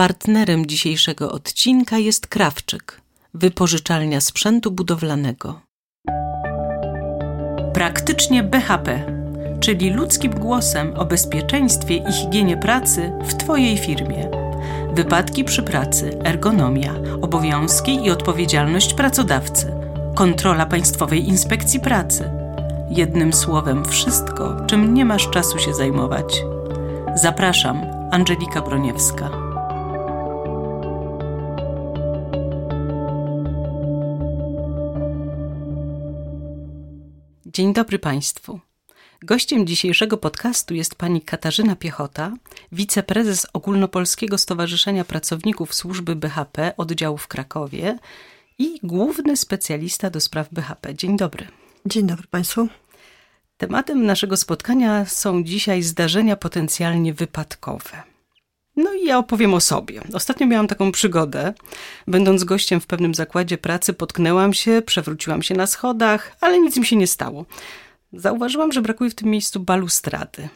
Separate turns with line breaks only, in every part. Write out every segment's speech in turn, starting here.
Partnerem dzisiejszego odcinka jest Krawczyk, wypożyczalnia sprzętu budowlanego. Praktycznie BHP, czyli ludzkim głosem o bezpieczeństwie i higienie pracy w Twojej firmie. Wypadki przy pracy, ergonomia, obowiązki i odpowiedzialność pracodawcy, kontrola Państwowej Inspekcji Pracy. Jednym słowem, wszystko, czym nie masz czasu się zajmować. Zapraszam, Angelika Broniewska. Dzień dobry Państwu. Gościem dzisiejszego podcastu jest pani Katarzyna Piechota, wiceprezes Ogólnopolskiego Stowarzyszenia Pracowników Służby BHP oddziału w Krakowie i główny specjalista do spraw BHP. Dzień dobry.
Dzień dobry Państwu.
Tematem naszego spotkania są dzisiaj zdarzenia potencjalnie wypadkowe. No i ja opowiem o sobie. Ostatnio miałam taką przygodę. Będąc gościem w pewnym zakładzie pracy, potknęłam się, przewróciłam się na schodach, ale nic mi się nie stało. Zauważyłam, że brakuje w tym miejscu balustrady.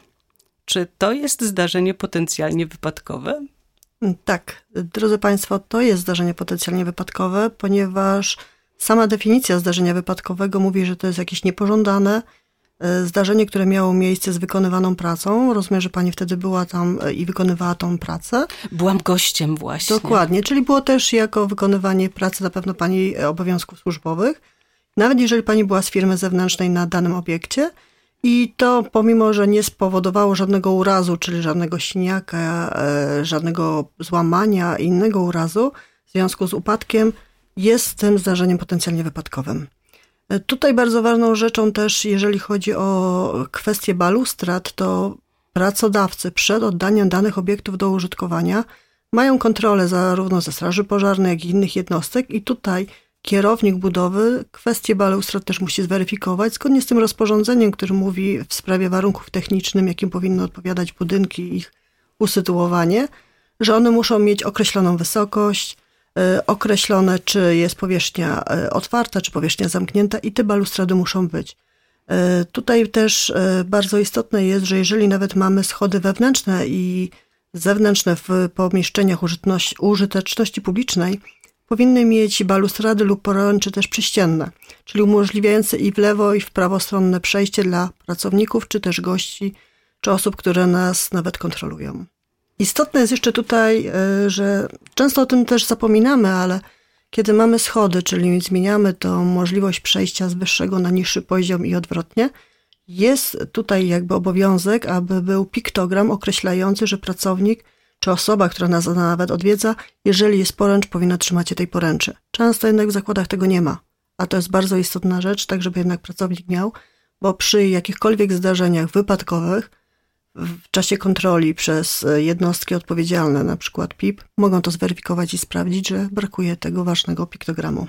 Czy to jest zdarzenie potencjalnie wypadkowe?
Tak, drodzy Państwo, to jest zdarzenie potencjalnie wypadkowe, ponieważ sama definicja zdarzenia wypadkowego mówi, że to jest jakieś niepożądane zdarzenie, które miało miejsce z wykonywaną pracą. Rozumiem, że Pani wtedy była tam e, i wykonywała tą pracę.
Byłam gościem właśnie.
Dokładnie, czyli było też jako wykonywanie pracy na pewno Pani obowiązków służbowych nawet jeżeli pani była z firmy zewnętrznej na danym obiekcie. I to pomimo, że nie spowodowało żadnego urazu, czyli żadnego siniaka, e, żadnego złamania, innego urazu w związku z upadkiem, jest tym zdarzeniem potencjalnie wypadkowym. Tutaj bardzo ważną rzeczą też, jeżeli chodzi o kwestię balustrad, to pracodawcy przed oddaniem danych obiektów do użytkowania mają kontrolę zarówno ze Straży Pożarnej, jak i innych jednostek. I tutaj kierownik budowy kwestię balustrad też musi zweryfikować zgodnie z tym rozporządzeniem, które mówi w sprawie warunków technicznych, jakim powinny odpowiadać budynki i ich usytuowanie, że one muszą mieć określoną wysokość, określone, czy jest powierzchnia y, otwarta, czy powierzchnia zamknięta i te balustrady muszą być. Y, tutaj też bardzo istotne jest, że jeżeli nawet mamy schody wewnętrzne i zewnętrzne w pomieszczeniach użyteczności publicznej, powinny mieć balustrady lub poręcze też przyścienne, czyli umożliwiające i w lewo i w prawostronne przejście dla pracowników, czy też gości, czy osób, które nas nawet kontrolują. Istotne jest jeszcze tutaj, e, że często o tym też zapominamy, ale kiedy mamy schody, czyli zmieniamy tą możliwość przejścia z wyższego na niższy poziom i odwrotnie, jest tutaj jakby obowiązek, aby był piktogram określający, że pracownik czy osoba, która nas nawet odwiedza, jeżeli jest poręcz, powinna trzymać się tej poręczy. Często jednak w zakładach tego nie ma, a to jest bardzo istotna rzecz, tak żeby jednak pracownik miał, bo przy jakichkolwiek zdarzeniach wypadkowych, w czasie kontroli przez jednostki odpowiedzialne, na przykład PIP, mogą to zweryfikować i sprawdzić, że brakuje tego ważnego piktogramu.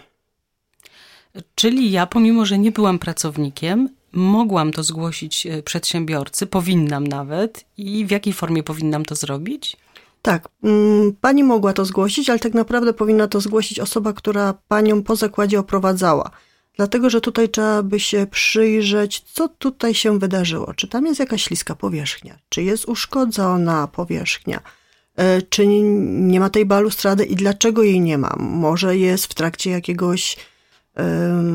Czyli ja, pomimo że nie byłam pracownikiem, mogłam to zgłosić e, przedsiębiorcy, powinnam nawet. I w jakiej formie powinnam to zrobić?
Tak, mm, pani mogła to zgłosić, ale tak naprawdę powinna to zgłosić osoba, która panią po zakładzie oprowadzała. Dlatego, że tutaj trzeba by się przyjrzeć, co tutaj się wydarzyło. Czy tam jest jakaś śliska powierzchnia? Czy jest uszkodzona powierzchnia? E, czy nie ma tej balustrady i dlaczego jej nie ma? Może jest w trakcie jakiegoś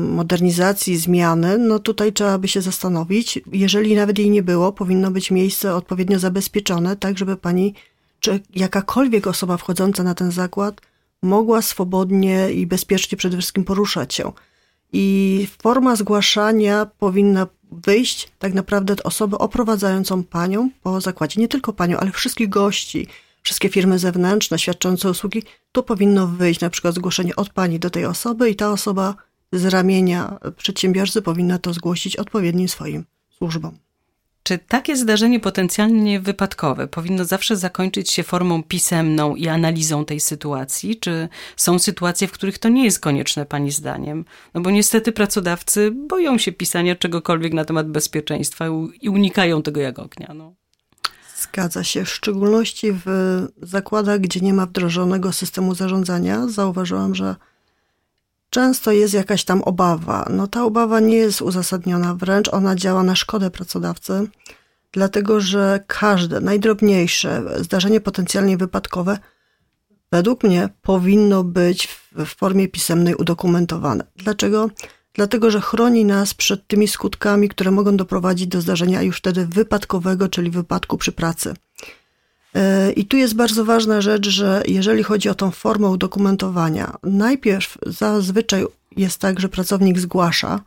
modernizacji, zmiany, no tutaj trzeba by się zastanowić. Jeżeli nawet jej nie było, powinno być miejsce odpowiednio zabezpieczone, tak żeby pani czy jakakolwiek osoba wchodząca na ten zakład mogła swobodnie i bezpiecznie przede wszystkim poruszać się. I forma zgłaszania powinna wyjść tak naprawdę od osoby oprowadzającą panią po zakładzie. Nie tylko panią, ale wszystkich gości, wszystkie firmy zewnętrzne świadczące usługi. Tu powinno wyjść na przykład zgłoszenie od pani do tej osoby i ta osoba z ramienia przedsiębiorcy powinna to zgłosić odpowiednim swoim służbom.
Czy takie zdarzenie potencjalnie wypadkowe powinno zawsze zakończyć się formą pisemną i analizą tej sytuacji? Czy są sytuacje, w których to nie jest konieczne Pani zdaniem? No bo niestety pracodawcy boją się pisania czegokolwiek na temat bezpieczeństwa i unikają tego jak ognia. No.
Zgadza się. W szczególności w zakładach, gdzie nie ma wdrożonego systemu zarządzania, zauważyłam, że często jest jakaś tam obawa. No ta obawa nie jest uzasadniona, wręcz ona działa na szkodę pracodawcy, dlatego że każde najdrobniejsze zdarzenie potencjalnie wypadkowe według mnie powinno być w formie pisemnej udokumentowane. Dlaczego? Dlatego, że chroni nas przed tymi skutkami, które mogą doprowadzić do zdarzenia już wtedy wypadkowego, czyli wypadku przy pracy. E, I tu jest bardzo ważna rzecz, że jeżeli chodzi o tą formę udokumentowania, najpierw zazwyczaj jest tak, że pracownik zgłasza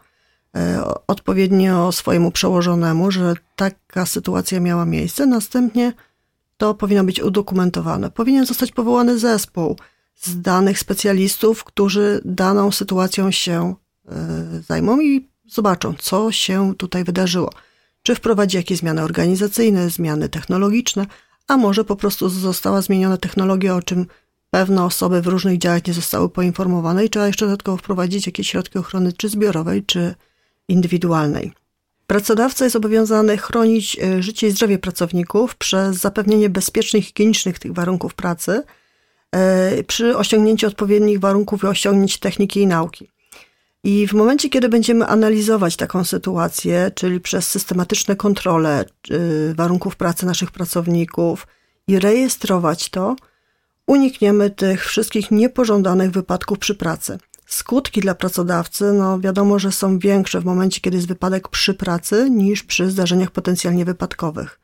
e, odpowiednio swojemu przełożonemu, że taka sytuacja miała miejsce, następnie to powinno być udokumentowane. Powinien zostać powołany zespół z danych specjalistów, którzy daną sytuacją się e, zajmą i zobaczą, co się tutaj wydarzyło. Czy wprowadzi jakieś zmiany organizacyjne, zmiany technologiczne, a może po prostu została zmieniona technologia, o czym pewne osoby w różnych działach nie zostały poinformowane i trzeba jeszcze dodatkowo wprowadzić jakieś środki ochrony, czy zbiorowej, czy indywidualnej. Pracodawca jest obowiązany chronić e, życie i zdrowie pracowników przez zapewnienie bezpiecznych higienicznych tych warunków pracy e, przy osiągnięciu odpowiednich warunków i osiągnięć techniki i nauki. I w momencie, kiedy będziemy analizować taką sytuację, czyli przez systematyczne kontrole e, warunków pracy naszych pracowników i rejestrować to, unikniemy tych wszystkich niepożądanych wypadków przy pracy. Skutki dla pracodawcy, no wiadomo, że są większe w momencie, kiedy jest wypadek przy pracy, niż przy zdarzeniach potencjalnie wypadkowych.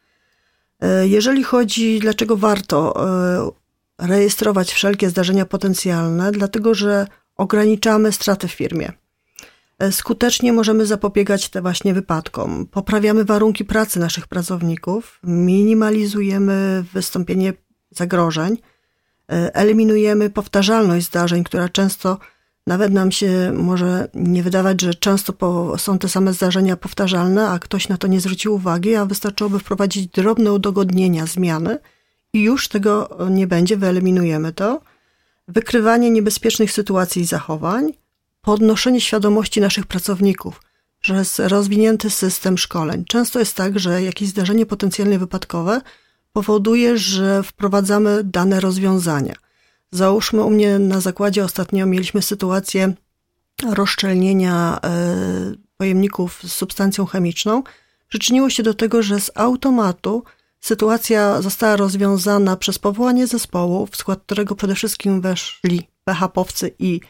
E, jeżeli chodzi, dlaczego warto e, rejestrować wszelkie zdarzenia potencjalne, dlatego że ograniczamy straty w firmie. E, skutecznie możemy zapobiegać te właśnie wypadkom. Poprawiamy warunki pracy naszych pracowników, minimalizujemy wystąpienie zagrożeń, eliminujemy powtarzalność zdarzeń, która często nawet nam się może nie wydawać, że często po, są te same zdarzenia powtarzalne, a ktoś na to nie zwrócił uwagi, a wystarczyłoby wprowadzić drobne udogodnienia, zmiany i już tego nie będzie, wyeliminujemy to. Wykrywanie niebezpiecznych sytuacji i zachowań, podnoszenie świadomości naszych pracowników przez rozwinięty system szkoleń. Często jest tak, że jakieś zdarzenie potencjalnie wypadkowe powoduje, że wprowadzamy dane rozwiązania – Załóżmy, u mnie na zakładzie ostatnio mieliśmy sytuację rozszczelnienia e, pojemników z substancją chemiczną. Przyczyniło się do tego, że z automatu sytuacja została rozwiązana przez powołanie zespołu, w skład którego przede wszystkim weszli PHP-owcy i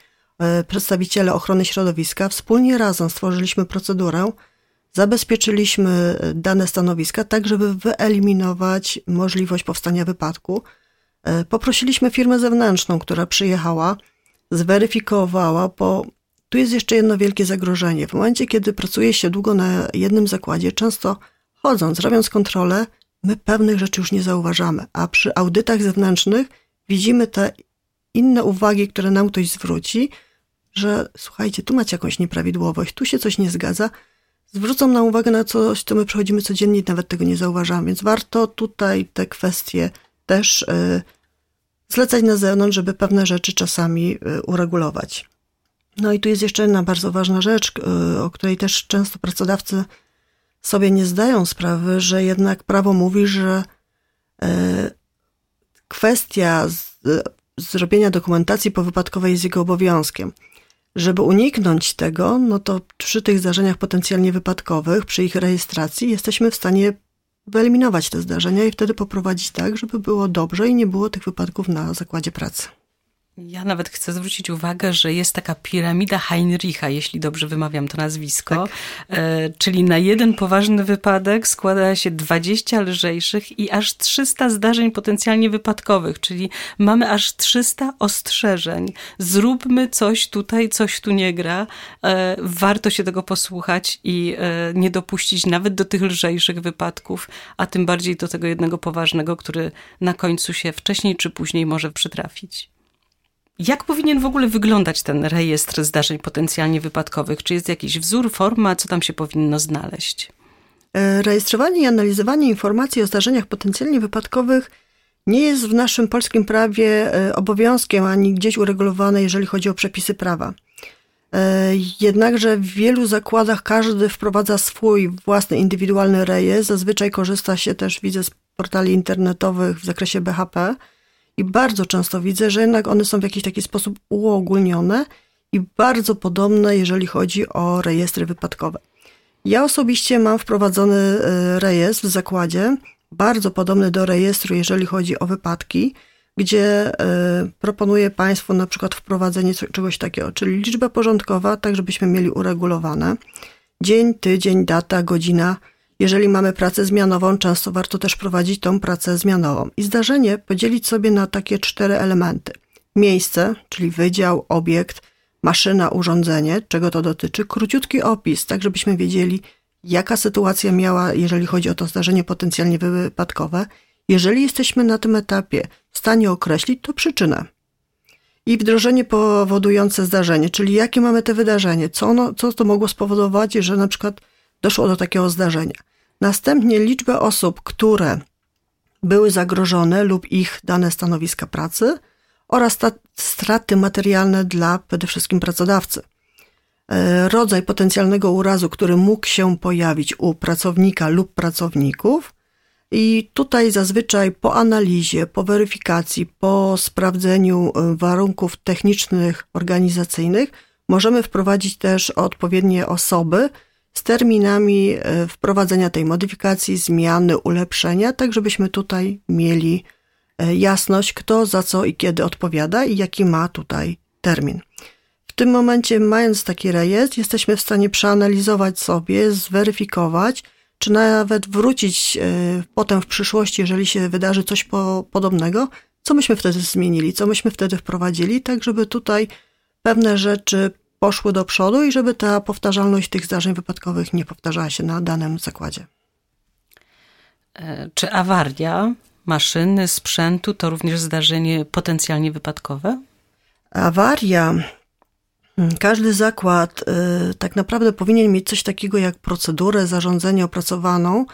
przedstawiciele ochrony środowiska. Wspólnie razem stworzyliśmy procedurę, zabezpieczyliśmy dane stanowiska, tak żeby wyeliminować możliwość powstania wypadku. E, poprosiliśmy firmę zewnętrzną, która przyjechała, zweryfikowała, bo tu jest jeszcze jedno wielkie zagrożenie. W momencie, kiedy pracuje się długo na jednym zakładzie, często chodząc, robiąc kontrolę, my pewnych rzeczy już nie zauważamy, a przy audytach zewnętrznych widzimy te inne uwagi, które nam ktoś zwróci, że słuchajcie, tu macie jakąś nieprawidłowość, tu się coś nie zgadza, zwrócą nam uwagę na coś, co my przechodzimy codziennie i nawet tego nie zauważamy, więc warto tutaj te kwestie też y, zlecać na zewnątrz, żeby pewne rzeczy czasami y, uregulować. No i tu jest jeszcze jedna bardzo ważna rzecz, y, o której też często pracodawcy sobie nie zdają sprawy, że jednak prawo mówi, że kwestia zrobienia dokumentacji powypadkowej jest jego obowiązkiem. Żeby uniknąć tego, no to przy tych zdarzeniach potencjalnie wypadkowych, przy ich rejestracji, jesteśmy w stanie wyeliminować te zdarzenia i wtedy poprowadzić tak, żeby było dobrze i nie było tych wypadków na zakładzie pracy.
Ja nawet chcę zwrócić uwagę, że jest taka piramida Heinricha, jeśli dobrze wymawiam to nazwisko, tak. e, czyli na jeden poważny wypadek składa się 20 lżejszych i aż 300 zdarzeń potencjalnie wypadkowych, czyli mamy aż 300 ostrzeżeń. Zróbmy coś tutaj, coś tu nie gra. E, warto się tego posłuchać i e, nie dopuścić nawet do tych lżejszych wypadków, a tym bardziej do tego jednego poważnego, który na końcu się wcześniej czy później może przytrafić. Jak powinien w ogóle wyglądać ten rejestr zdarzeń potencjalnie wypadkowych? Czy jest jakiś wzór, forma, co tam się powinno znaleźć?
E, rejestrowanie i analizowanie informacji o zdarzeniach potencjalnie wypadkowych nie jest w naszym polskim prawie e, obowiązkiem ani gdzieś uregulowane, jeżeli chodzi o przepisy prawa. E, jednakże w wielu zakładach każdy wprowadza swój własny indywidualny rejestr. Zazwyczaj korzysta się też, widzę, z portali internetowych w zakresie BHP i bardzo często widzę, że jednak one są w jakiś taki sposób uogólnione i bardzo podobne, jeżeli chodzi o rejestry wypadkowe. Ja osobiście mam wprowadzony e, rejestr w zakładzie, bardzo podobny do rejestru, jeżeli chodzi o wypadki. gdzie proponuję Państwu na przykład wprowadzenie czegoś takiego, czyli liczba porządkowa, tak żebyśmy mieli uregulowane. Dzień, tydzień, data, godzina. Jeżeli mamy pracę zmianową, często warto też prowadzić tą pracę zmianową. I zdarzenie podzielić sobie na takie cztery elementy. Miejsce, czyli wydział, obiekt, maszyna, urządzenie, czego to dotyczy, króciutki opis, tak żebyśmy wiedzieli, jaka sytuacja miała, jeżeli chodzi o to zdarzenie potencjalnie wypadkowe. Jeżeli jesteśmy na tym etapie w stanie określić, to przyczynę. I wdrożenie powodujące zdarzenie, czyli jakie mamy te wydarzenie, co, ono, co to mogło spowodować, że na przykład doszło do takiego zdarzenia. Następnie liczbę osób, które były zagrożone lub ich dane stanowiska pracy oraz straty materialne dla przede wszystkim pracodawcy. E, rodzaj potencjalnego urazu, który mógł się pojawić u pracownika lub pracowników. I tutaj zazwyczaj po analizie, po weryfikacji, po sprawdzeniu e, warunków technicznych, organizacyjnych, możemy wprowadzić też odpowiednie osoby z terminami e, wprowadzenia tej modyfikacji, zmiany, ulepszenia, tak żebyśmy tutaj mieli jasność, kto za co i kiedy odpowiada i jaki ma tutaj termin. W tym momencie, mając taki rejestr, jesteśmy w stanie przeanalizować sobie, zweryfikować, czy nawet wrócić e, potem w przyszłości, jeżeli się wydarzy coś po, podobnego, co myśmy wtedy zmienili, co myśmy wtedy wprowadzili, tak żeby tutaj pewne rzeczy poszły do przodu i żeby ta powtarzalność tych zdarzeń wypadkowych nie powtarzała się na danym zakładzie.
E, czy awaria maszyny, sprzętu to również zdarzenie potencjalnie wypadkowe?
Awaria Hmm, każdy zakład y, tak naprawdę powinien mieć coś takiego jak procedurę, zarządzenie opracowaną,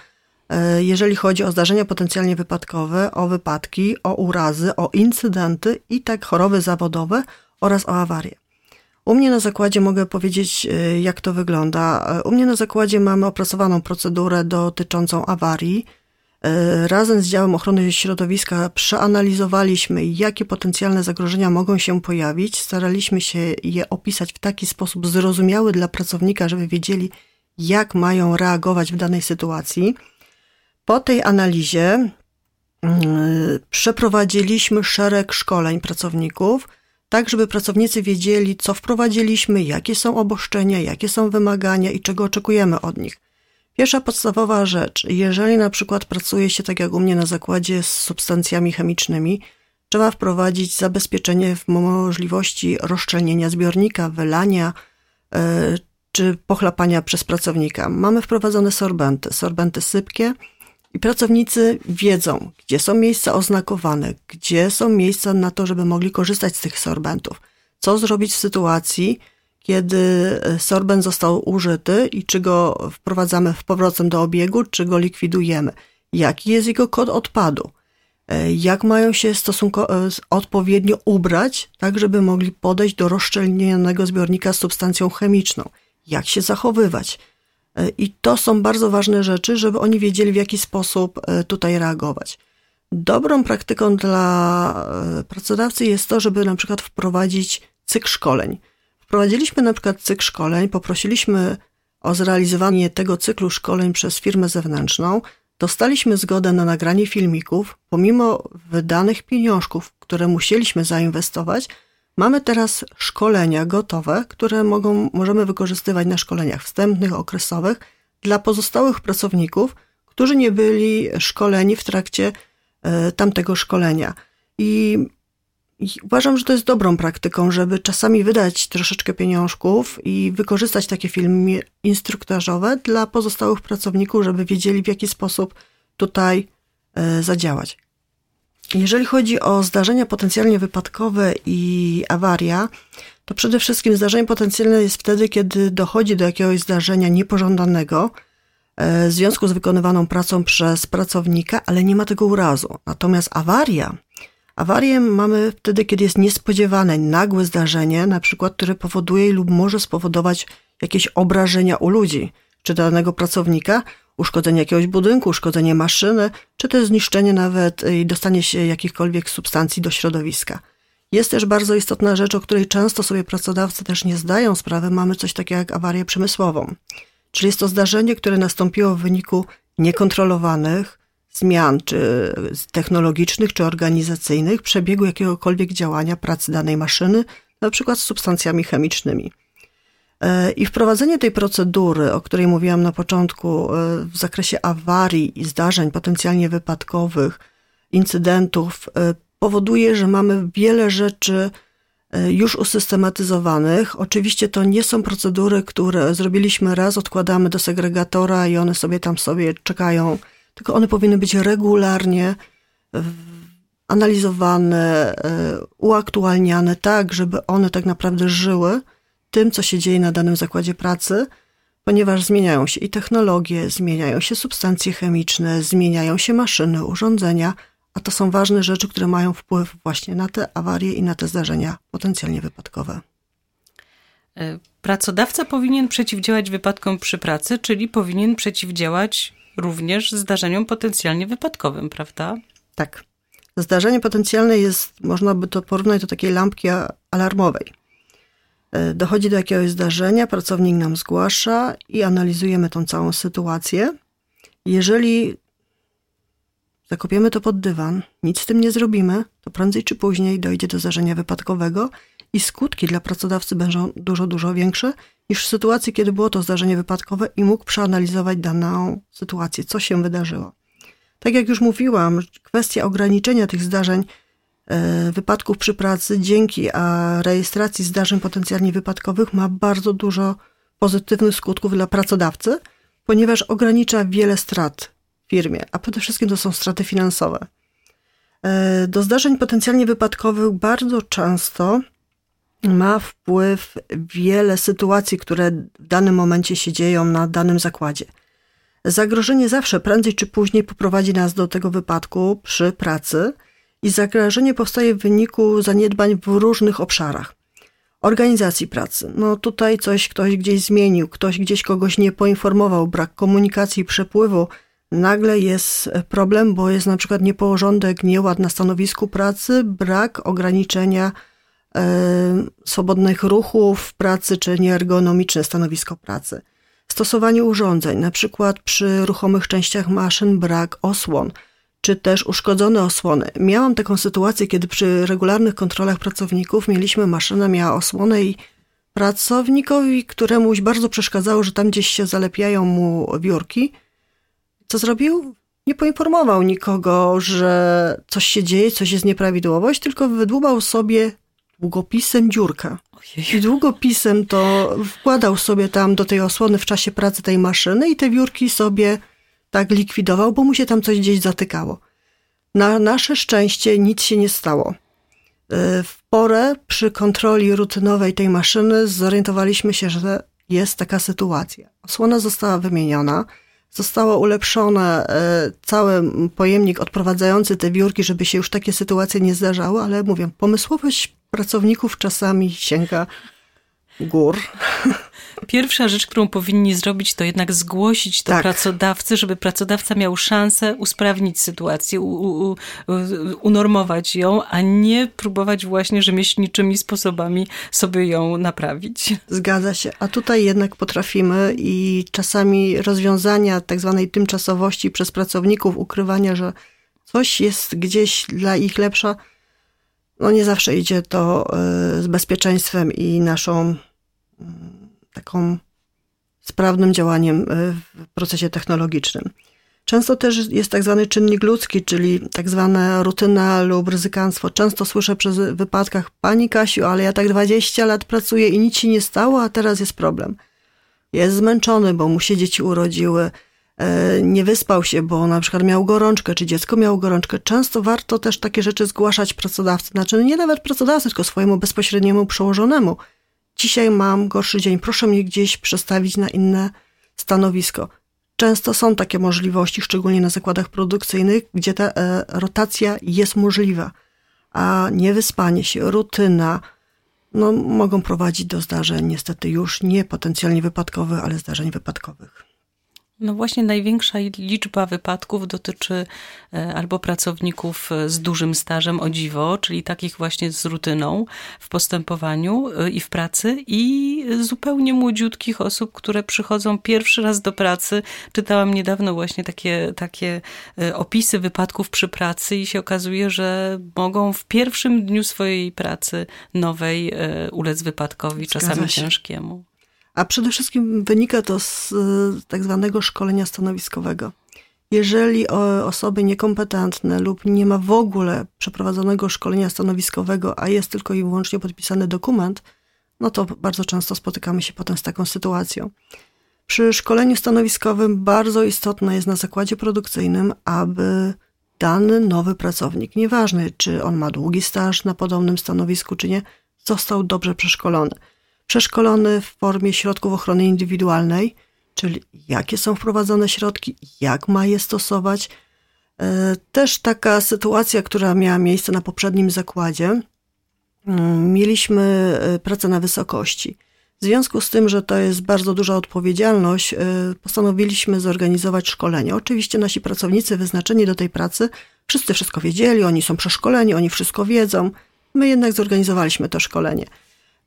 y, jeżeli chodzi o zdarzenia potencjalnie wypadkowe, o wypadki, o urazy, o incydenty i tak choroby zawodowe oraz o awarie. U mnie na zakładzie mogę powiedzieć, y, jak to wygląda. U mnie na zakładzie mamy opracowaną procedurę dotyczącą awarii, E, razem z działem ochrony środowiska przeanalizowaliśmy, jakie potencjalne zagrożenia mogą się pojawić. Staraliśmy się je opisać w taki sposób zrozumiały dla pracownika, żeby wiedzieli, jak mają reagować w danej sytuacji. Po tej analizie mm, przeprowadziliśmy szereg szkoleń pracowników, tak żeby pracownicy wiedzieli, co wprowadziliśmy, jakie są obostrzenia, jakie są wymagania i czego oczekujemy od nich. Pierwsza podstawowa rzecz, jeżeli na przykład pracuje się tak jak u mnie na zakładzie z substancjami chemicznymi, trzeba wprowadzić zabezpieczenie w możliwości rozszczelnienia zbiornika, wylania e, czy pochlapania przez pracownika. Mamy wprowadzone sorbenty, sorbenty sypkie pracownicy wiedzą, gdzie są miejsca oznakowane, gdzie są miejsca na to, żeby mogli korzystać z tych sorbentów. Co zrobić w sytuacji, kiedy e, sorbent został użyty i czy go wprowadzamy w powrotem do obiegu, czy go likwidujemy. Jaki jest jego kod odpadu? E, jak mają się stosunko, e, odpowiednio ubrać, tak żeby mogli podejść do rozszczelnionego zbiornika z substancją chemiczną? Jak się zachowywać? I to są bardzo ważne rzeczy, żeby oni wiedzieli, w jaki sposób tutaj reagować. Dobrą praktyką dla pracodawcy jest to, żeby na przykład wprowadzić cykl szkoleń. Wprowadziliśmy na przykład cykl szkoleń, poprosiliśmy o zrealizowanie tego cyklu szkoleń przez firmę zewnętrzną, dostaliśmy zgodę na nagranie filmików, pomimo wydanych pieniążków, które musieliśmy zainwestować, mamy teraz szkolenia gotowe, które mogą, możemy wykorzystywać na szkoleniach wstępnych, okresowych dla pozostałych pracowników, którzy nie byli szkoleni w trakcie e, tamtego szkolenia. I i uważam, że to jest dobrą praktyką, żeby czasami wydać troszeczkę pieniążków i wykorzystać takie filmy instruktażowe dla pozostałych pracowników, żeby wiedzieli, w jaki sposób tutaj e, zadziałać. Jeżeli chodzi o zdarzenia potencjalnie wypadkowe i awaria, to przede wszystkim zdarzenie potencjalne jest wtedy, kiedy dochodzi do jakiegoś zdarzenia niepożądanego e, w związku z wykonywaną pracą przez pracownika, ale nie ma tego urazu. Natomiast awaria Awarię mamy wtedy, kiedy jest niespodziewane, nagłe zdarzenie, na przykład, które powoduje lub może spowodować jakieś obrażenia u ludzi, czy danego pracownika, uszkodzenie jakiegoś budynku, uszkodzenie maszyny, czy też zniszczenie nawet i dostanie się jakichkolwiek substancji do środowiska. Jest też bardzo istotna rzecz, o której często sobie pracodawcy też nie zdają sprawy. Mamy coś takiego jak awarię przemysłową. Czyli jest to zdarzenie, które nastąpiło w wyniku niekontrolowanych, zmian, czy technologicznych, czy organizacyjnych, przebiegu jakiegokolwiek działania pracy danej maszyny, na przykład z substancjami chemicznymi. E, I wprowadzenie tej procedury, o której mówiłam na początku, e, w zakresie awarii i zdarzeń potencjalnie wypadkowych, incydentów, e, powoduje, że mamy wiele rzeczy już usystematyzowanych. Oczywiście to nie są procedury, które zrobiliśmy raz, odkładamy do segregatora i one sobie tam sobie czekają, tylko one powinny być regularnie analizowane, uaktualniane tak, żeby one tak naprawdę żyły tym, co się dzieje na danym zakładzie pracy, ponieważ zmieniają się i technologie, zmieniają się substancje chemiczne, zmieniają się maszyny, urządzenia, a to są ważne rzeczy, które mają wpływ właśnie na te awarie i na te zdarzenia potencjalnie wypadkowe.
E, pracodawca powinien przeciwdziałać wypadkom przy pracy, czyli powinien przeciwdziałać również zdarzeniom potencjalnie wypadkowym, prawda?
Tak. Zdarzenie potencjalne jest, można by to porównać do takiej lampki alarmowej. E, dochodzi do jakiegoś zdarzenia, pracownik nam zgłasza i analizujemy tą całą sytuację. Jeżeli zakopiemy to pod dywan, nic z tym nie zrobimy, to prędzej czy później dojdzie do zdarzenia wypadkowego i skutki dla pracodawcy będą dużo, dużo większe niż w sytuacji, kiedy było to zdarzenie wypadkowe i mógł przeanalizować daną sytuację, co się wydarzyło. Tak jak już mówiłam, kwestia ograniczenia tych zdarzeń wypadków przy pracy dzięki rejestracji zdarzeń potencjalnie wypadkowych ma bardzo dużo pozytywnych skutków dla pracodawcy, ponieważ ogranicza wiele strat w firmie, a przede wszystkim to są straty finansowe. E, do zdarzeń potencjalnie wypadkowych bardzo często ma wpływ wiele sytuacji, które w danym momencie się dzieją na danym zakładzie. Zagrożenie zawsze prędzej czy później poprowadzi nas do tego wypadku przy pracy – i zagrożenie powstaje w wyniku zaniedbań w różnych obszarach. Organizacji pracy. No tutaj coś ktoś gdzieś zmienił, ktoś gdzieś kogoś nie poinformował, brak komunikacji, przepływu. Nagle jest problem, bo jest na przykład nieporządek, nieład na stanowisku pracy, brak ograniczenia e, swobodnych ruchów pracy czy nieergonomiczne stanowisko pracy. Stosowanie urządzeń, na przykład przy ruchomych częściach maszyn brak osłon – czy też uszkodzone osłony. Miałam taką sytuację, kiedy przy regularnych kontrolach pracowników mieliśmy maszynę, miała osłonę i pracownikowi, któremuś bardzo przeszkadzało, że tam gdzieś się zalepiają mu wiórki, co zrobił? Nie poinformował nikogo, że coś się dzieje, coś jest nieprawidłowość, tylko wydłubał sobie długopisem dziurkę. I długopisem to wkładał sobie tam do tej osłony w czasie pracy tej maszyny i te wiórki sobie tak likwidował, bo mu się tam coś gdzieś zatykało. Na nasze szczęście nic się nie stało. E, w porę przy kontroli rutynowej tej maszyny zorientowaliśmy się, że jest taka sytuacja. Osłona została wymieniona, zostało ulepszone e, cały pojemnik odprowadzający te wiórki, żeby się już takie sytuacje nie zdarzały, ale mówię, pomysłowość pracowników czasami sięga gór.
Pierwsza rzecz, którą powinni zrobić, to jednak zgłosić to tak. pracodawcy, żeby pracodawca miał szansę usprawnić sytuację, u, u, unormować ją, a nie próbować właśnie rzemieślniczymi sposobami sobie ją naprawić.
Zgadza się. A tutaj jednak potrafimy i czasami rozwiązania tak zwanej tymczasowości przez pracowników, ukrywania, że coś jest gdzieś dla ich lepsza, no nie zawsze idzie to e, z bezpieczeństwem i naszą taką sprawnym działaniem e, w procesie technologicznym. Często też jest tak zwany czynnik ludzki, czyli tak zwana rutyna lub ryzykanstwo. Często słyszę przez wypadkach, Pani Kasiu, ale ja tak 20 lat pracuję i nic się nie stało, a teraz jest problem. Jest zmęczony, bo mu się dzieci urodziły, e, nie wyspał się, bo na przykład miał gorączkę, czy dziecko miało gorączkę. Często warto też takie rzeczy zgłaszać pracodawcy, znaczy nie nawet pracodawcy, tylko swojemu bezpośredniemu przełożonemu – dzisiaj mam gorszy dzień, proszę mnie gdzieś przestawić na inne stanowisko. Często są takie możliwości, szczególnie na zakładach produkcyjnych, gdzie ta e, rotacja jest możliwa, a niewyspanie się, rutyna, no, mogą prowadzić do zdarzeń niestety już nie potencjalnie wypadkowych, ale zdarzeń wypadkowych.
No właśnie największa liczba wypadków dotyczy e, albo pracowników e, z dużym stażem o dziwo, czyli takich właśnie z rutyną w postępowaniu e, i w pracy i zupełnie młodziutkich osób, które przychodzą pierwszy raz do pracy. Czytałam niedawno właśnie takie, takie opisy wypadków przy pracy i się okazuje, że mogą w pierwszym dniu swojej pracy nowej ulec wypadkowi, Zgadza czasami się. ciężkiemu.
A przede wszystkim wynika to z tak zwanego szkolenia stanowiskowego. Jeżeli osoby niekompetentne lub nie ma w ogóle przeprowadzonego szkolenia stanowiskowego, a jest tylko i wyłącznie podpisany dokument, no to bardzo często spotykamy się potem z taką sytuacją. Przy szkoleniu stanowiskowym bardzo istotne jest na zakładzie produkcyjnym, aby dany nowy pracownik, nieważne czy on ma długi staż na podobnym stanowisku, czy nie, został dobrze przeszkolony przeszkolony w formie środków ochrony indywidualnej, czyli jakie są wprowadzone środki, jak ma je stosować. E, też taka sytuacja, która miała miejsce na poprzednim zakładzie. Mm, mieliśmy e, pracę na wysokości. W związku z tym, że to jest bardzo duża odpowiedzialność, e, postanowiliśmy zorganizować szkolenie. Oczywiście nasi pracownicy wyznaczeni do tej pracy, wszyscy wszystko wiedzieli, oni są przeszkoleni, oni wszystko wiedzą. My jednak zorganizowaliśmy to szkolenie.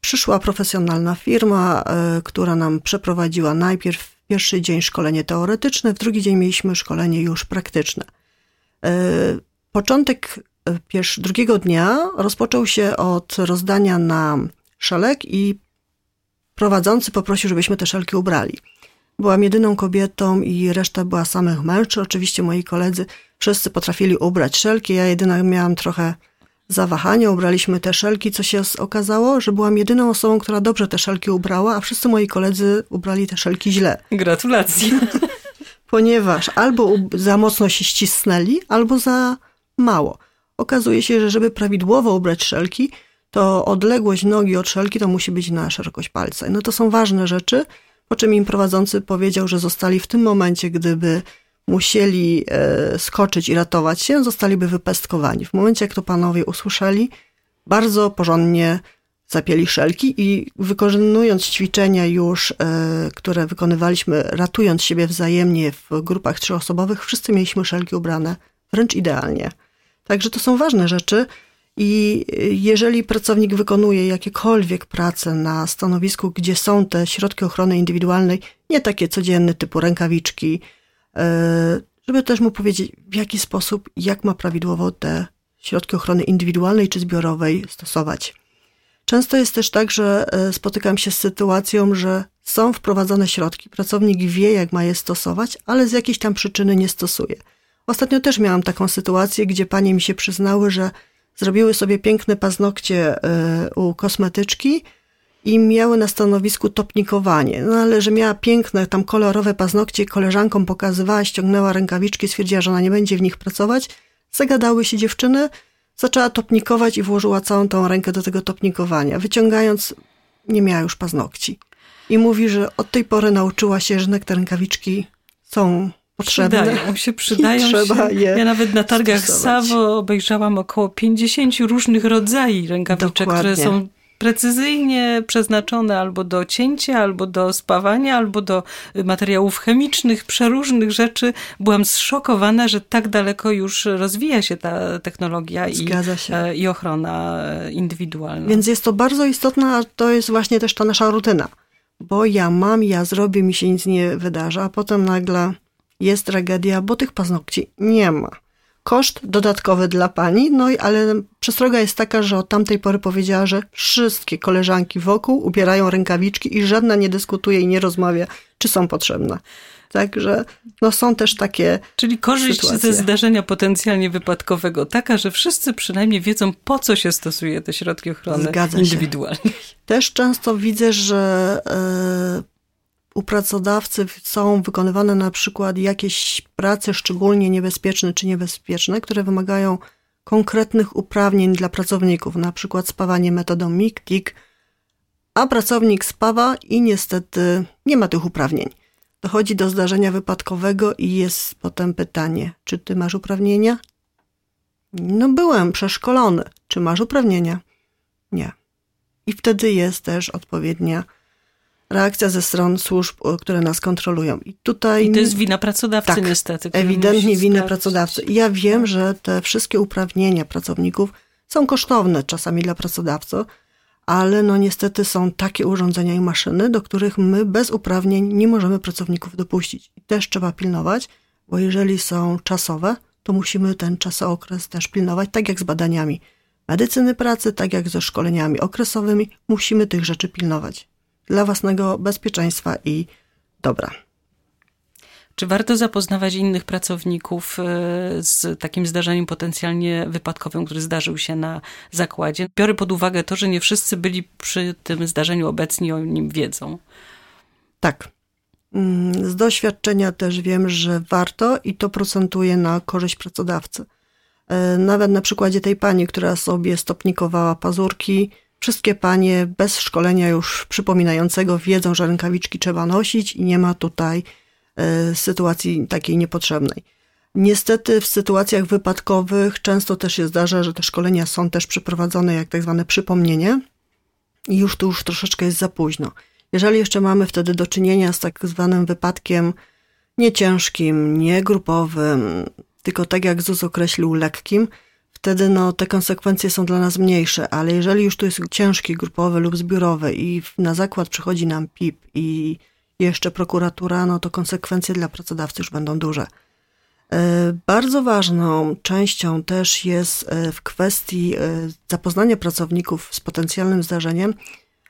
Przyszła profesjonalna firma, e, która nam przeprowadziła najpierw pierwszy dzień szkolenie teoretyczne, w drugi dzień mieliśmy szkolenie już praktyczne. E, początek e, pierwszy, drugiego dnia rozpoczął się od rozdania nam szelek i prowadzący poprosił, żebyśmy te szelki ubrali. Byłam jedyną kobietą i reszta była samych mężczyzn. Oczywiście moi koledzy wszyscy potrafili ubrać szelki. Ja jedyna miałam trochę zawahania, ubraliśmy te szelki, co się okazało, że byłam jedyną osobą, która dobrze te szelki ubrała, a wszyscy moi koledzy ubrali te szelki źle.
Gratulacje.
Ponieważ albo za mocno się ścisnęli, albo za mało. Okazuje się, że żeby prawidłowo ubrać szelki, to odległość nogi od szelki to musi być na szerokość palca. No to są ważne rzeczy, po czym im prowadzący powiedział, że zostali w tym momencie, gdyby musieli e, skoczyć i ratować się, zostaliby wypestkowani. W momencie, jak to panowie usłyszeli, bardzo porządnie zapieli szelki i wykorzystując ćwiczenia już, e, które wykonywaliśmy, ratując siebie wzajemnie w grupach trzyosobowych, wszyscy mieliśmy szelki ubrane wręcz idealnie. Także to są ważne rzeczy i jeżeli pracownik wykonuje jakiekolwiek prace na stanowisku, gdzie są te środki ochrony indywidualnej, nie takie codzienne typu rękawiczki, E, żeby też mu powiedzieć, w jaki sposób, jak ma prawidłowo te środki ochrony indywidualnej czy zbiorowej stosować. Często jest też tak, że e, spotykam się z sytuacją, że są wprowadzone środki, pracownik wie, jak ma je stosować, ale z jakiejś tam przyczyny nie stosuje. Ostatnio też miałam taką sytuację, gdzie panie mi się przyznały, że zrobiły sobie piękne paznokcie e, u kosmetyczki, i miały na stanowisku topnikowanie. No ale że miała piękne, tam kolorowe paznokcie, koleżankom pokazywała, ściągnęła rękawiczki, stwierdziła, że ona nie będzie w nich pracować. Zagadały się dziewczyny, zaczęła topnikować i włożyła całą tą rękę do tego topnikowania. Wyciągając, nie miała już paznokci. I mówi, że od tej pory nauczyła się, że te rękawiczki są potrzebne.
Przydają się, przydają trzeba się. Je ja nawet na targach stosować. Savo obejrzałam około 50 różnych rodzajów rękawiczek, Dokładnie. które są precyzyjnie przeznaczone albo do cięcia, albo do spawania, albo do materiałów chemicznych, przeróżnych rzeczy. Byłam zszokowana, że tak daleko już rozwija się ta technologia i, e, i ochrona indywidualna.
Więc jest to bardzo istotne, a to jest właśnie też ta nasza rutyna. Bo ja mam, ja zrobię, mi się nic nie wydarza, a potem nagle jest tragedia, bo tych paznokci nie ma koszt dodatkowy dla pani, no ale przestroga jest taka, że od tamtej pory powiedziała, że wszystkie koleżanki wokół ubierają rękawiczki i żadna nie dyskutuje i nie rozmawia, czy są potrzebne. Także no, są też takie.
Czyli korzyść sytuacje. ze zdarzenia potencjalnie wypadkowego taka, że wszyscy przynajmniej wiedzą, po co się stosuje te środki ochrony Zgadza indywidualnej. Się.
Też często widzę, że u pracodawcy są wykonywane na przykład jakieś prace szczególnie niebezpieczne czy niebezpieczne, które wymagają konkretnych uprawnień dla pracowników, na przykład spawanie metodą MIG-TIG, a pracownik spawa i niestety nie ma tych uprawnień. Dochodzi do zdarzenia wypadkowego i jest potem pytanie, czy ty masz uprawnienia? No byłem przeszkolony. Czy masz uprawnienia? Nie. I wtedy jest też odpowiednia reakcja ze stron służb, które nas kontrolują. I tutaj.
I to jest wina pracodawcy,
tak,
niestety.
Ewidentnie wina pracodawcy. I ja wiem, że te wszystkie uprawnienia pracowników są kosztowne czasami dla pracodawcy, ale no niestety są takie urządzenia i maszyny, do których my bez uprawnień nie możemy pracowników dopuścić. I też trzeba pilnować, bo jeżeli są czasowe, to musimy ten czasokres też pilnować, tak jak z badaniami medycyny pracy, tak jak ze szkoleniami okresowymi, musimy tych rzeczy pilnować dla własnego bezpieczeństwa i dobra.
Czy warto zapoznawać innych pracowników e, z takim zdarzeniem potencjalnie wypadkowym, który zdarzył się na zakładzie? Biorę pod uwagę to, że nie wszyscy byli przy tym zdarzeniu obecni, o nim wiedzą.
Tak. Mm, z doświadczenia też wiem, że warto i to procentuje na korzyść pracodawcy. E, nawet na przykładzie tej pani, która sobie stopnikowała pazurki, wszystkie panie bez szkolenia już przypominającego wiedzą, że rękawiczki trzeba nosić i nie ma tutaj e, sytuacji takiej niepotrzebnej. Niestety w sytuacjach wypadkowych często też się zdarza, że te szkolenia są też przeprowadzone jak tak zwane przypomnienie i już tu już troszeczkę jest za późno. Jeżeli jeszcze mamy wtedy do czynienia z tak zwanym wypadkiem nieciężkim, niegrupowym, tylko tak jak ZUS określił lekkim, wtedy no, te konsekwencje są dla nas mniejsze, ale jeżeli już to jest ciężki, grupowy lub zbiorowy i na zakład przychodzi nam PIP i jeszcze prokuratura, no to konsekwencje dla pracodawcy już będą duże. E, bardzo ważną częścią też jest e, w kwestii e, zapoznania pracowników z potencjalnym zdarzeniem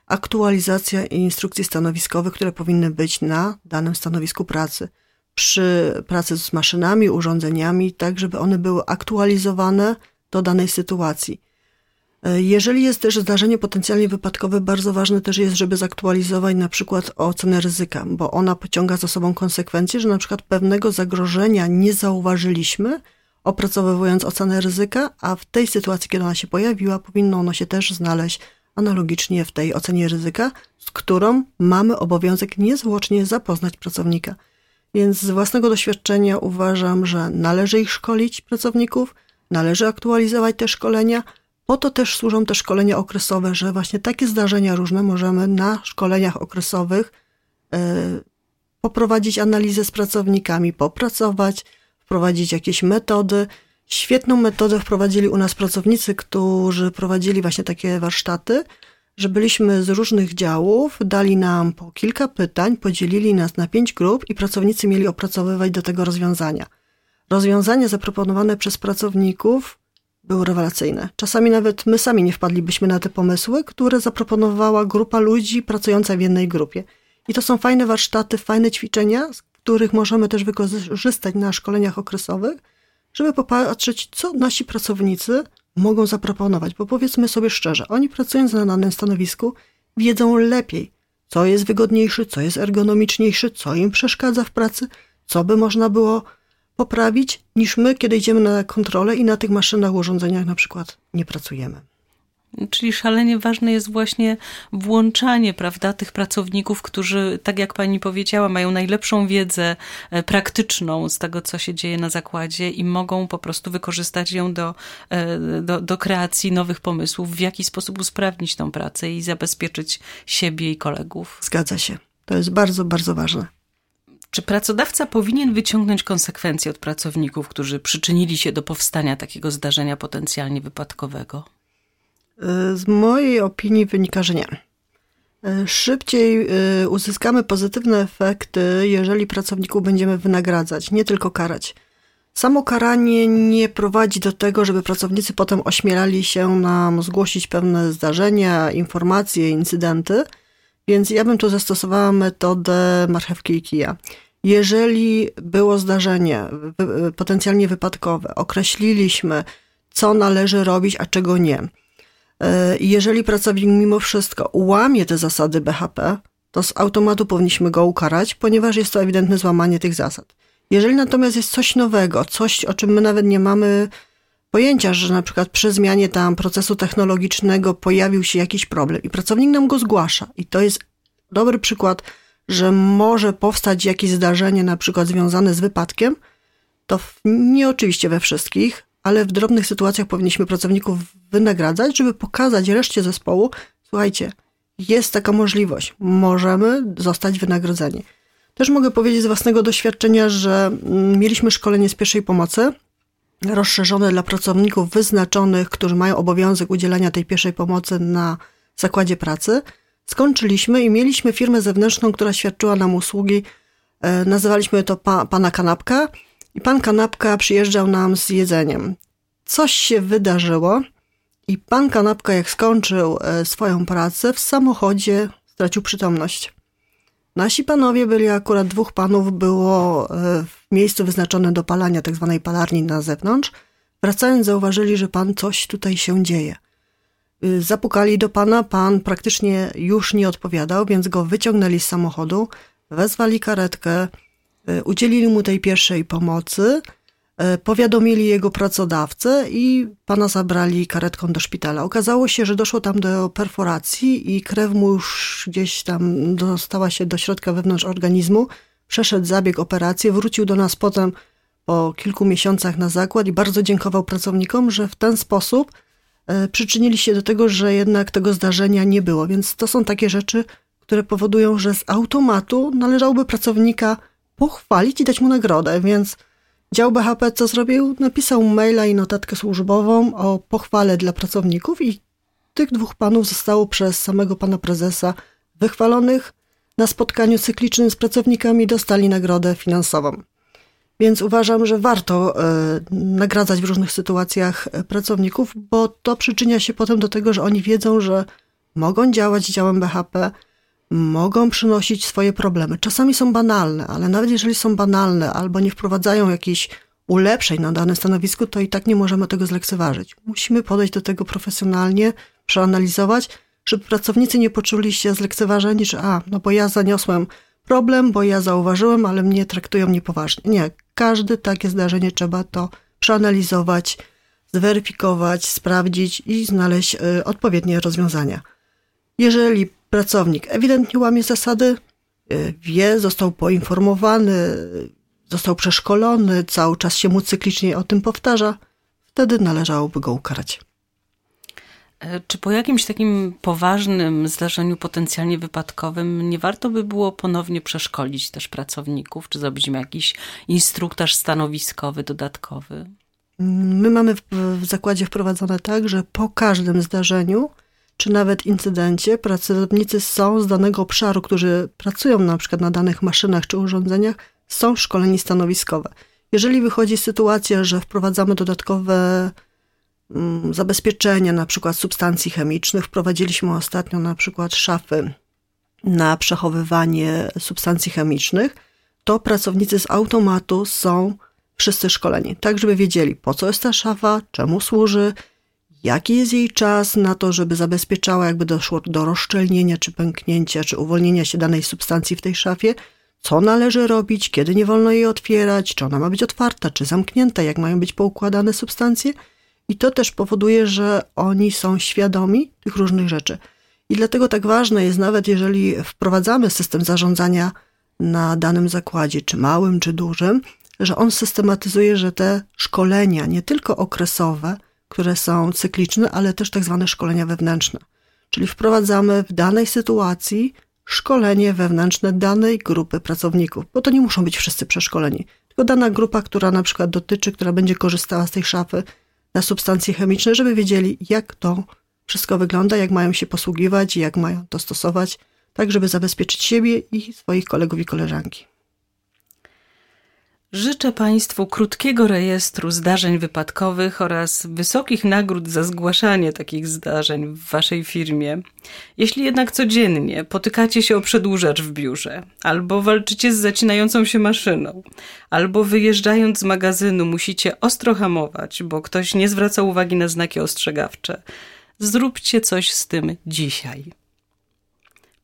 aktualizacja instrukcji stanowiskowych, które powinny być na danym stanowisku pracy. Przy pracy z maszynami, urządzeniami, tak żeby one były aktualizowane do danej sytuacji. E, jeżeli jest też zdarzenie potencjalnie wypadkowe, bardzo ważne też jest, żeby zaktualizować na przykład ocenę ryzyka, bo ona pociąga za sobą konsekwencje, że na przykład pewnego zagrożenia nie zauważyliśmy, opracowując ocenę ryzyka, a w tej sytuacji, kiedy ona się pojawiła, powinno ono się też znaleźć analogicznie w tej ocenie ryzyka, z którą mamy obowiązek niezwłocznie zapoznać pracownika. Więc z własnego doświadczenia uważam, że należy ich szkolić pracowników, należy aktualizować te szkolenia. Po to też służą te szkolenia okresowe, że właśnie takie zdarzenia różne możemy na szkoleniach okresowych y, poprowadzić analizę z pracownikami, popracować, wprowadzić jakieś metody. Świetną metodę wprowadzili u nas pracownicy, którzy prowadzili właśnie takie warsztaty, że byliśmy z różnych działów, dali nam po kilka pytań, podzielili nas na pięć grup i pracownicy mieli opracowywać do tego rozwiązania. Rozwiązania zaproponowane przez pracowników były rewelacyjne. Czasami nawet my sami nie wpadlibyśmy na te pomysły, które zaproponowała grupa ludzi pracująca w jednej grupie. I to są fajne warsztaty, fajne ćwiczenia, z których możemy też wykorzystać na szkoleniach okresowych, żeby popatrzeć, co nasi pracownicy mogą zaproponować. Bo powiedzmy sobie szczerze, oni pracując na danym stanowisku wiedzą lepiej, co jest wygodniejsze, co jest ergonomiczniejsze, co im przeszkadza w pracy, co by można było poprawić, niż my, kiedy idziemy na kontrolę i na tych maszynach, urządzeniach na przykład nie pracujemy.
Czyli szalenie ważne jest właśnie włączanie, prawda, tych pracowników, którzy, tak jak pani powiedziała, mają najlepszą wiedzę e, praktyczną z tego, co się dzieje na zakładzie i mogą po prostu wykorzystać ją do, e, do, do kreacji nowych pomysłów, w jaki sposób usprawnić tą pracę i zabezpieczyć siebie i kolegów.
Zgadza się. To jest bardzo, bardzo ważne.
Czy pracodawca powinien wyciągnąć konsekwencje od pracowników, którzy przyczynili się do powstania takiego zdarzenia potencjalnie wypadkowego?
Z mojej opinii wynika, że nie. Szybciej y, uzyskamy pozytywne efekty, jeżeli pracowników będziemy wynagradzać, nie tylko karać. Samo karanie nie prowadzi do tego, żeby pracownicy potem ośmielali się nam zgłosić pewne zdarzenia, informacje, incydenty, więc ja bym tu zastosowała metodę marchewki i kija. Jeżeli było zdarzenie potencjalnie wypadkowe, określiliśmy, co należy robić, a czego nie. E, jeżeli pracownik mimo wszystko łamie te zasady BHP, to z automatu powinniśmy go ukarać, ponieważ jest to ewidentne złamanie tych zasad. Jeżeli natomiast jest coś nowego, coś, o czym my nawet nie mamy pojęcia, że na przykład przy zmianie tam procesu technologicznego pojawił się jakiś problem i pracownik nam go zgłasza i to jest dobry przykład, że może powstać jakieś zdarzenie na przykład związane z wypadkiem, to nie oczywiście we wszystkich, ale w drobnych sytuacjach powinniśmy pracowników wynagradzać, żeby pokazać reszcie zespołu, słuchajcie, jest taka możliwość. Możemy zostać wynagrodzeni. Też mogę powiedzieć z własnego doświadczenia, że mm, mieliśmy szkolenie z pierwszej pomocy rozszerzone dla pracowników wyznaczonych, którzy mają obowiązek udzielania tej pierwszej pomocy na zakładzie pracy. Skończyliśmy i mieliśmy firmę zewnętrzną, która świadczyła nam usługi. E, nazywaliśmy to pa, pana kanapka i pan kanapka przyjeżdżał nam z jedzeniem. Coś się wydarzyło i pan kanapka, jak skończył e, swoją pracę, w samochodzie stracił przytomność. Nasi panowie byli akurat dwóch panów, było e, w miejscu wyznaczonym do palania, tak zwanej palarni na zewnątrz. Wracając, zauważyli, że pan coś tutaj się dzieje. Y, zapukali do pana, pan praktycznie już nie odpowiadał, więc go wyciągnęli z samochodu, wezwali karetkę, y, udzielili mu tej pierwszej pomocy, powiadomili jego pracodawcę i pana zabrali karetką do szpitala. Okazało się, że doszło tam do perforacji i krew mu już gdzieś tam dostała się do środka wewnątrz organizmu. Przeszedł zabieg, operację, wrócił do nas potem po kilku miesiącach na zakład i bardzo dziękował pracownikom, że w ten sposób E, przyczynili się do tego, że jednak tego zdarzenia nie było. Więc to są takie rzeczy, które powodują, że z automatu należałoby pracownika pochwalić i dać mu nagrodę. Więc dział BHP co zrobił? Napisał maila i notatkę służbową o pochwale dla pracowników i tych dwóch panów zostało przez samego pana prezesa wychwalonych. Na spotkaniu cyklicznym z pracownikami dostali nagrodę finansową. Więc uważam, że warto e, nagradzać w różnych sytuacjach e, pracowników, bo to przyczynia się potem do tego, że oni wiedzą, że mogą działać działem BHP, mogą przynosić swoje problemy. Czasami są banalne, ale nawet jeżeli są banalne albo nie wprowadzają jakichś ulepszeń na danym stanowisku, to i tak nie możemy tego zlekceważyć. Musimy podejść do tego profesjonalnie, przeanalizować, żeby pracownicy nie poczuli się zlekceważeni, że a, no bo ja zaniosłem problem, bo ja zauważyłem, ale mnie traktują niepoważnie. Nie, każde takie zdarzenie trzeba to przeanalizować, zweryfikować, sprawdzić i znaleźć y, odpowiednie rozwiązania. Jeżeli pracownik ewidentnie łamie zasady, y, wie, został poinformowany, został przeszkolony, cały czas się mu cyklicznie o tym powtarza, wtedy należałoby go ukarać.
E, czy po jakimś takim poważnym zdarzeniu potencjalnie wypadkowym nie warto by było ponownie przeszkolić też pracowników, czy zrobić im jakiś instruktaż stanowiskowy dodatkowy?
My mamy w, w zakładzie wprowadzone tak, że po każdym zdarzeniu, czy nawet incydencie, pracownicy są z danego obszaru, którzy pracują na przykład na danych maszynach czy urządzeniach, są szkoleni stanowiskowe. Jeżeli wychodzi sytuacja, że wprowadzamy dodatkowe Mm, zabezpieczenia na przykład substancji chemicznych. Wprowadziliśmy ostatnio na przykład szafy na przechowywanie substancji chemicznych, to pracownicy z automatu są wszyscy szkoleni, tak żeby wiedzieli po co jest ta szafa, czemu służy, jaki jest jej czas na to, żeby zabezpieczała, jakby doszło do rozszczelnienia, czy pęknięcia, czy uwolnienia się danej substancji w tej szafie, co należy robić, kiedy nie wolno jej otwierać, czy ona ma być otwarta, czy zamknięta, jak mają być poukładane substancje – i to też powoduje, że oni są świadomi tych różnych rzeczy. I dlatego tak ważne jest, nawet jeżeli wprowadzamy system zarządzania na danym zakładzie, czy małym, czy dużym, że on systematyzuje, że te szkolenia, nie tylko okresowe, które są cykliczne, ale też tak zwane szkolenia wewnętrzne. Czyli wprowadzamy w danej sytuacji szkolenie wewnętrzne danej grupy pracowników, bo to nie muszą być wszyscy przeszkoleni, tylko dana grupa, która na przykład dotyczy, która będzie korzystała z tej szafy, na substancje chemiczne, żeby wiedzieli, jak to wszystko wygląda, jak mają się posługiwać, jak mają to stosować, tak żeby zabezpieczyć siebie i swoich kolegów i koleżanki.
Życzę Państwu krótkiego rejestru zdarzeń wypadkowych oraz wysokich nagród za zgłaszanie takich zdarzeń w Waszej firmie. Jeśli jednak codziennie potykacie się o przedłużacz w biurze, albo walczycie z zacinającą się maszyną, albo wyjeżdżając z magazynu musicie ostro hamować, bo ktoś nie zwraca uwagi na znaki ostrzegawcze, zróbcie coś z tym dzisiaj.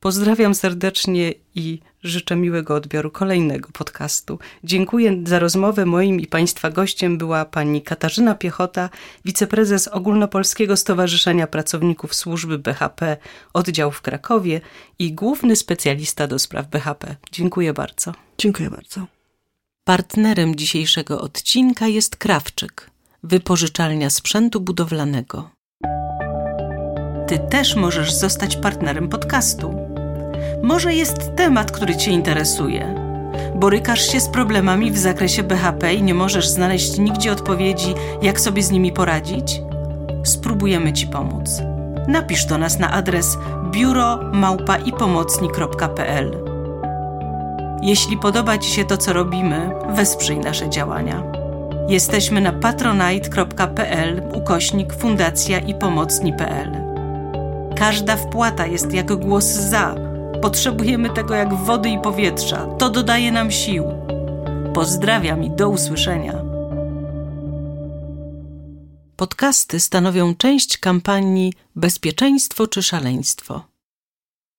Pozdrawiam serdecznie i życzę miłego odbioru kolejnego podcastu. Dziękuję za rozmowę. Moim i Państwa gościem była pani Katarzyna Piechota, wiceprezes Ogólnopolskiego Stowarzyszenia Pracowników Służby BHP, oddział w Krakowie i główny specjalista do spraw BHP. Dziękuję bardzo.
Dziękuję bardzo.
Partnerem dzisiejszego odcinka jest Krawczyk, wypożyczalnia sprzętu budowlanego. Ty też możesz zostać partnerem podcastu. Może jest temat, który Cię interesuje. Borykasz się z problemami w zakresie BHP i nie możesz znaleźć nigdzie odpowiedzi, jak sobie z nimi poradzić? Spróbujemy Ci pomóc. Napisz do nas na adres biuromałpaipomocni.pl. Jeśli podoba Ci się to, co robimy, wesprzyj nasze działania. Jesteśmy na patronite.pl ukośnik fundacja i pomocni.pl. Każda wpłata jest jak głos za. Potrzebujemy tego jak wody i powietrza. To dodaje nam sił. Pozdrawiam i do usłyszenia. Podcasty stanowią część kampanii Bezpieczeństwo czy szaleństwo.